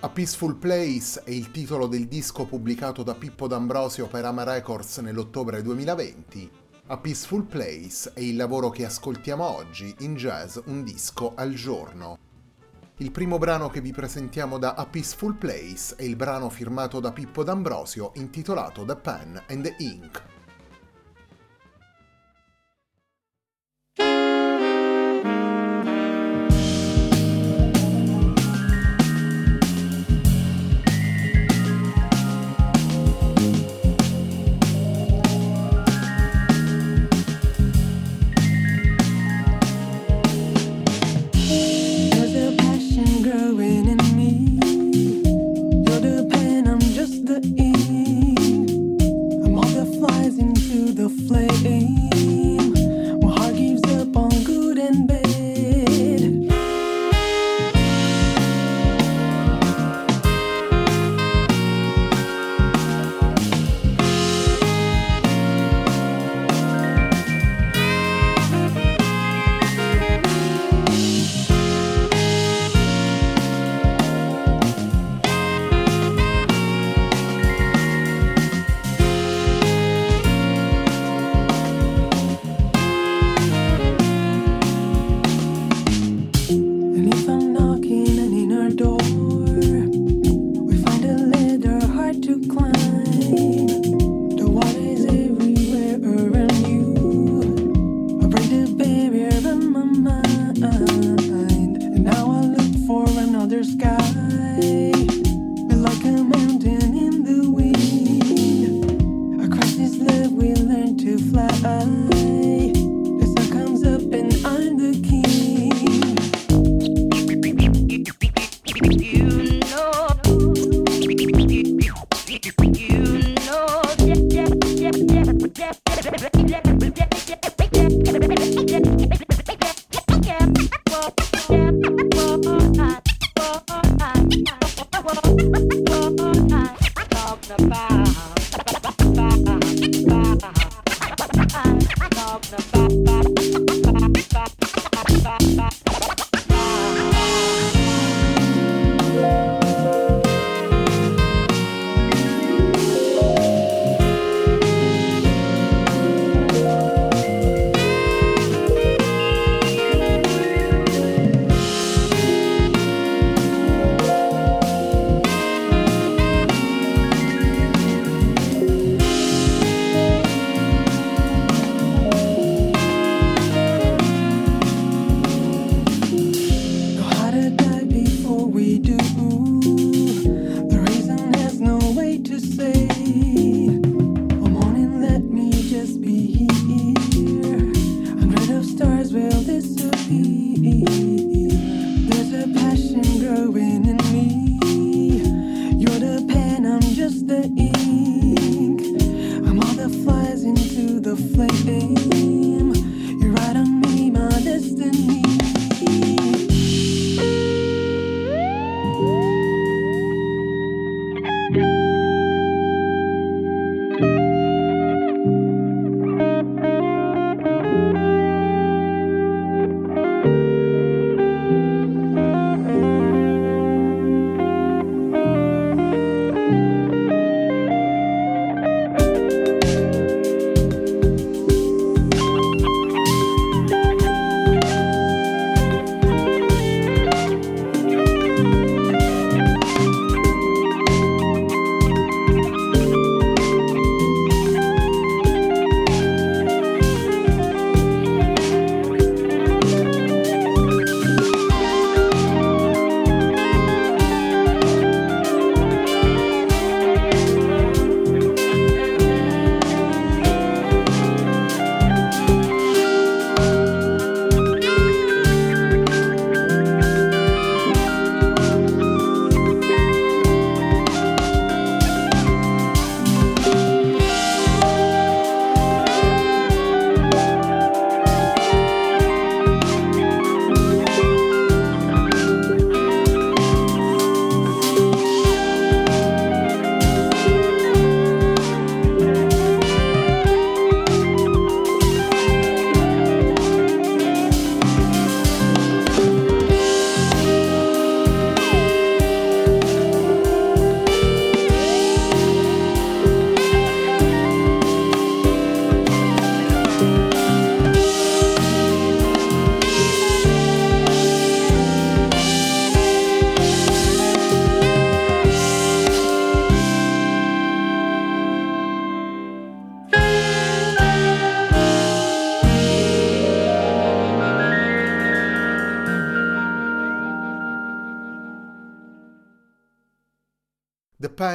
A Peaceful Place è il titolo del disco pubblicato da Pippo D'Ambrosio per Ama Records nell'ottobre 2020. A Peaceful Place è il lavoro che ascoltiamo oggi in jazz un disco al giorno. Il primo brano che vi presentiamo da A Peaceful Place è il brano firmato da Pippo D'Ambrosio intitolato The Pen and the Ink.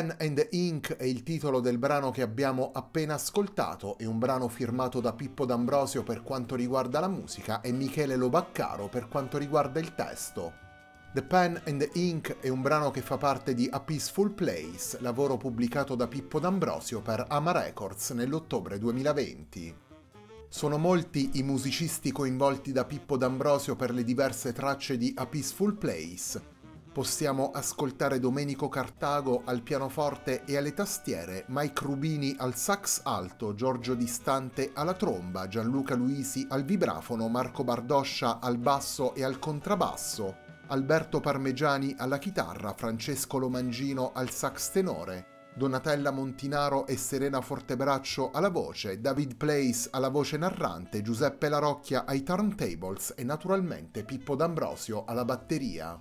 Pen and Ink è il titolo del brano che abbiamo appena ascoltato, è un brano firmato da Pippo D'Ambrosio per quanto riguarda la musica e Michele Lobaccaro per quanto riguarda il testo. The Pen and Ink è un brano che fa parte di A Peaceful Place, lavoro pubblicato da Pippo D'Ambrosio per Ama Records nell'ottobre 2020. Sono molti i musicisti coinvolti da Pippo D'Ambrosio per le diverse tracce di A Peaceful Place, possiamo ascoltare Domenico Cartago al pianoforte e alle tastiere, Mike Rubini al sax alto, Giorgio Distante alla tromba, Gianluca Luisi al vibrafono, Marco Bardoscia al basso e al contrabbasso, Alberto Parmegiani alla chitarra, Francesco Lomangino al sax tenore, Donatella Montinaro e Serena Fortebraccio alla voce, David Place alla voce narrante, Giuseppe Larocchia ai turntables e naturalmente Pippo D'Ambrosio alla batteria.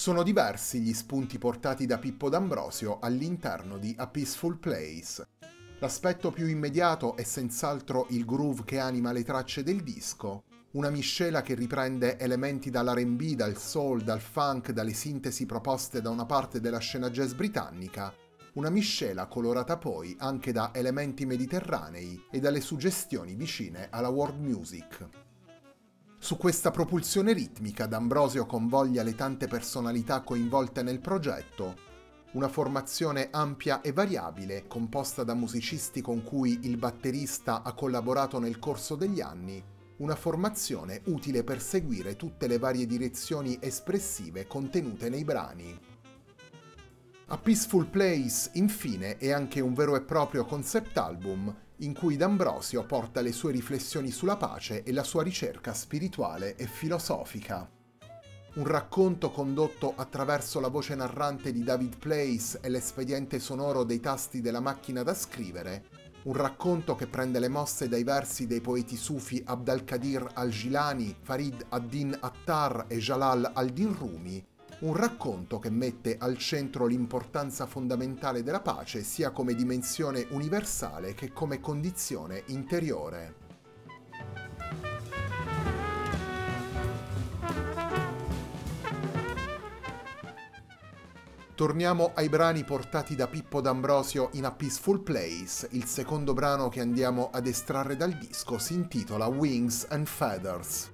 Sono diversi gli spunti portati da Pippo D'Ambrosio all'interno di A Peaceful Place. L'aspetto più immediato è senz'altro il groove che anima le tracce del disco, una miscela che riprende elementi dall'RB, dal soul, dal funk, dalle sintesi proposte da una parte della scena jazz britannica, una miscela colorata poi anche da elementi mediterranei e dalle suggestioni vicine alla world music. Su questa propulsione ritmica D'Ambrosio convoglia le tante personalità coinvolte nel progetto, una formazione ampia e variabile, composta da musicisti con cui il batterista ha collaborato nel corso degli anni, una formazione utile per seguire tutte le varie direzioni espressive contenute nei brani. A Peaceful Place, infine, è anche un vero e proprio concept album in cui D'Ambrosio porta le sue riflessioni sulla pace e la sua ricerca spirituale e filosofica. Un racconto condotto attraverso la voce narrante di David Place e l'espediente sonoro dei tasti della macchina da scrivere, un racconto che prende le mosse dai versi dei poeti sufi Abd al-Qadir al-Gilani, Farid ad-Din Attar e Jalal al-Din Rumi un racconto che mette al centro l'importanza fondamentale della pace sia come dimensione universale che come condizione interiore. Torniamo ai brani portati da Pippo D'Ambrosio in A Peaceful Place. Il secondo brano che andiamo ad estrarre dal disco si intitola Wings and Feathers.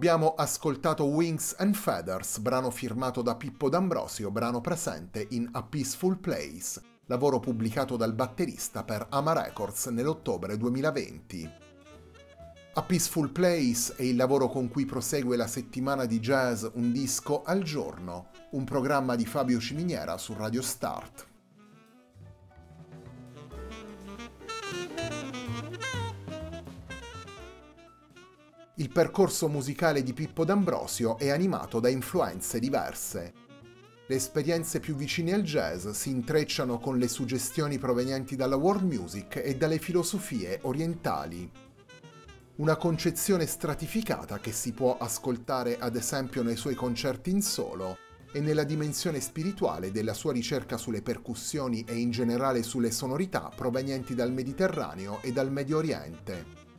Abbiamo ascoltato Wings and Feathers, brano firmato da Pippo D'Ambrosio, brano presente in A Peaceful Place, lavoro pubblicato dal batterista per Ama Records nell'ottobre 2020. A Peaceful Place è il lavoro con cui prosegue la settimana di jazz Un disco al giorno, un programma di Fabio Ciminiera su Radio Start. Il percorso musicale di Pippo D'Ambrosio è animato da influenze diverse. Le esperienze più vicine al jazz si intrecciano con le suggestioni provenienti dalla world music e dalle filosofie orientali una concezione stratificata che si può ascoltare ad esempio nei suoi concerti in solo e nella dimensione spirituale della sua ricerca sulle percussioni e in generale sulle sonorità provenienti dal Mediterraneo e dal Medio Oriente.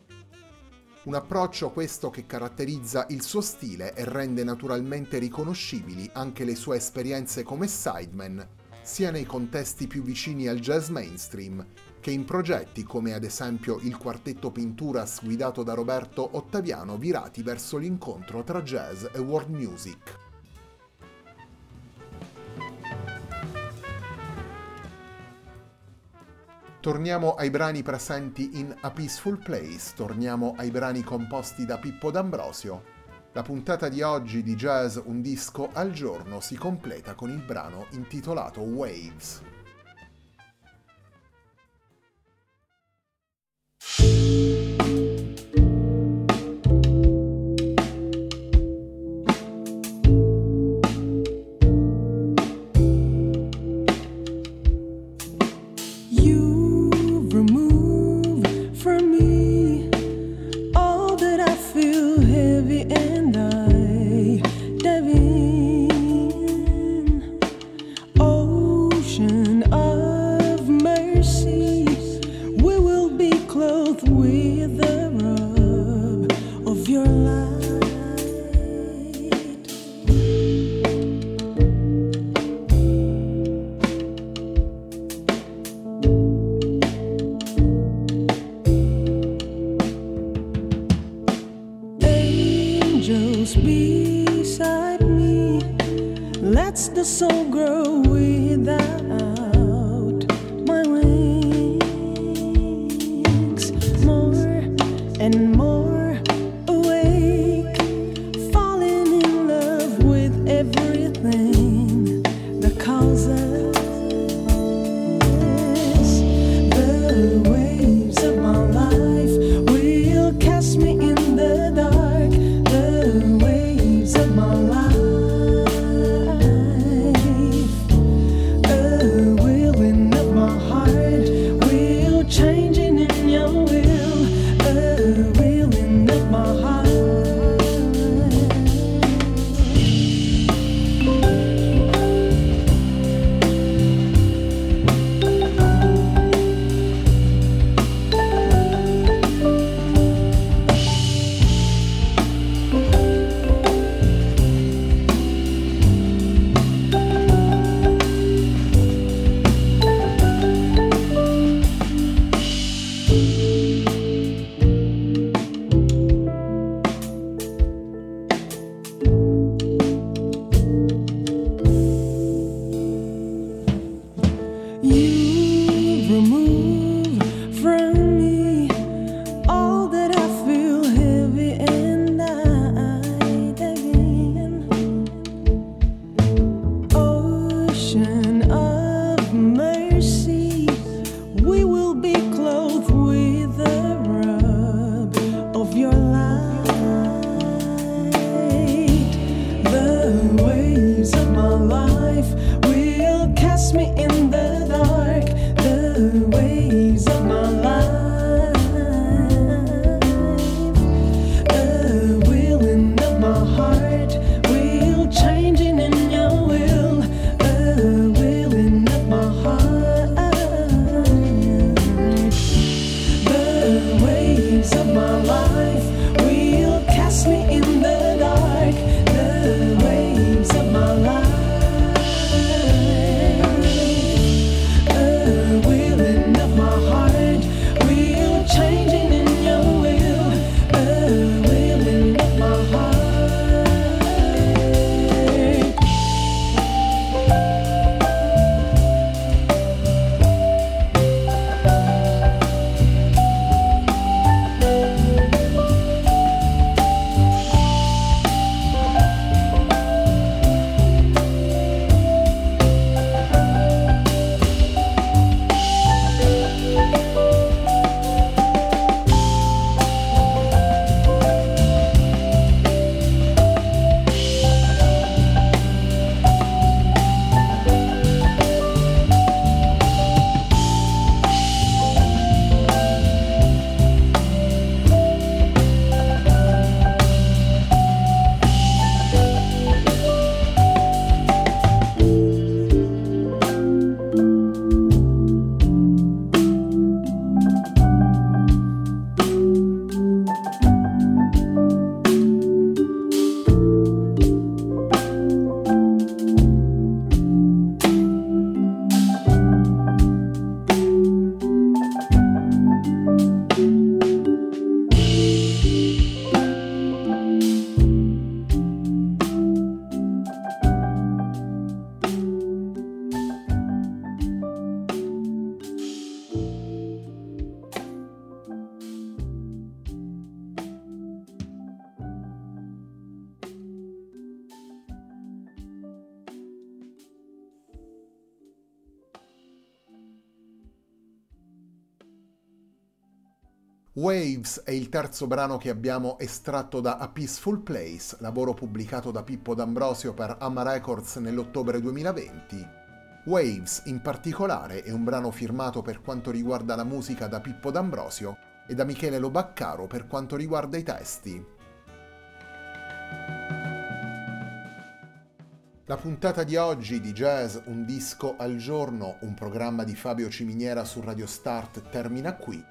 Un approccio questo che caratterizza il suo stile e rende naturalmente riconoscibili anche le sue esperienze come sideman, sia nei contesti più vicini al jazz mainstream, che in progetti come ad esempio il quartetto Pinturas guidato da Roberto Ottaviano virati verso l'incontro tra jazz e world music. Torniamo ai brani presenti in A Peaceful Place, torniamo ai brani composti da Pippo D'Ambrosio. La puntata di oggi di Jazz Un disco al giorno si completa con il brano intitolato Waves. thank you Waves è il terzo brano che abbiamo estratto da A Peaceful Place, lavoro pubblicato da Pippo D'Ambrosio per Amma Records nell'ottobre 2020. Waves, in particolare, è un brano firmato per quanto riguarda la musica da Pippo D'Ambrosio e da Michele Lobaccaro per quanto riguarda i testi. La puntata di oggi di Jazz Un disco al giorno, un programma di Fabio Ciminiera su Radio Start termina qui.